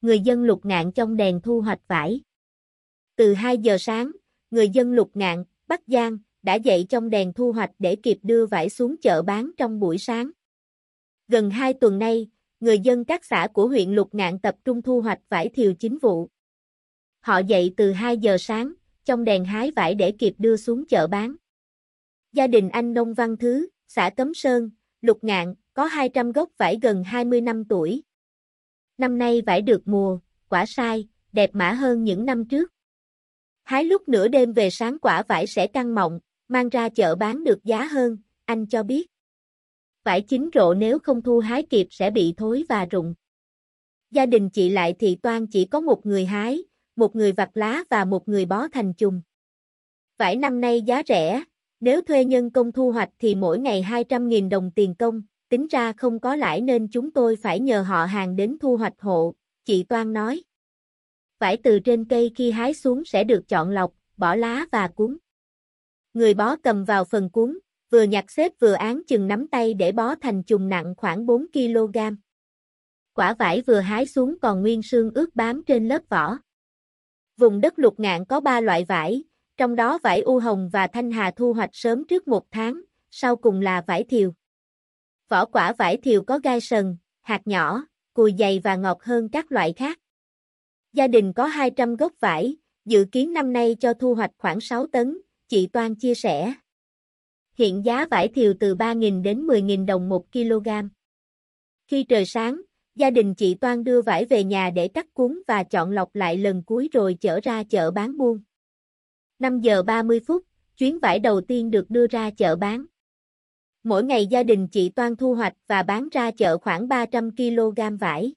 người dân lục ngạn trong đèn thu hoạch vải. Từ 2 giờ sáng, người dân lục ngạn, Bắc Giang, đã dậy trong đèn thu hoạch để kịp đưa vải xuống chợ bán trong buổi sáng. Gần 2 tuần nay, người dân các xã của huyện Lục Ngạn tập trung thu hoạch vải thiều chính vụ. Họ dậy từ 2 giờ sáng, trong đèn hái vải để kịp đưa xuống chợ bán. Gia đình anh Nông Văn Thứ, xã Cấm Sơn, Lục Ngạn, có 200 gốc vải gần 20 năm tuổi. Năm nay vải được mùa, quả sai, đẹp mã hơn những năm trước. Hái lúc nửa đêm về sáng quả vải sẽ căng mọng, mang ra chợ bán được giá hơn, anh cho biết. Vải chín rộ nếu không thu hái kịp sẽ bị thối và rụng. Gia đình chị lại thì toan chỉ có một người hái, một người vặt lá và một người bó thành chùm. Vải năm nay giá rẻ, nếu thuê nhân công thu hoạch thì mỗi ngày 200.000 đồng tiền công, tính ra không có lãi nên chúng tôi phải nhờ họ hàng đến thu hoạch hộ, chị Toan nói. Vải từ trên cây khi hái xuống sẽ được chọn lọc, bỏ lá và cuốn. Người bó cầm vào phần cuốn, vừa nhặt xếp vừa án chừng nắm tay để bó thành chùm nặng khoảng 4 kg. Quả vải vừa hái xuống còn nguyên sương ướt bám trên lớp vỏ. Vùng đất lục ngạn có 3 loại vải, trong đó vải u hồng và thanh hà thu hoạch sớm trước một tháng, sau cùng là vải thiều. Vỏ quả vải thiều có gai sần, hạt nhỏ, cùi dày và ngọt hơn các loại khác. Gia đình có 200 gốc vải, dự kiến năm nay cho thu hoạch khoảng 6 tấn, chị Toan chia sẻ. Hiện giá vải thiều từ 3.000 đến 10.000 đồng 1 kg. Khi trời sáng, gia đình chị Toan đưa vải về nhà để cắt cuốn và chọn lọc lại lần cuối rồi chở ra chợ bán buôn. 5 giờ 30 phút, chuyến vải đầu tiên được đưa ra chợ bán. Mỗi ngày gia đình chị Toan thu hoạch và bán ra chợ khoảng 300 kg vải.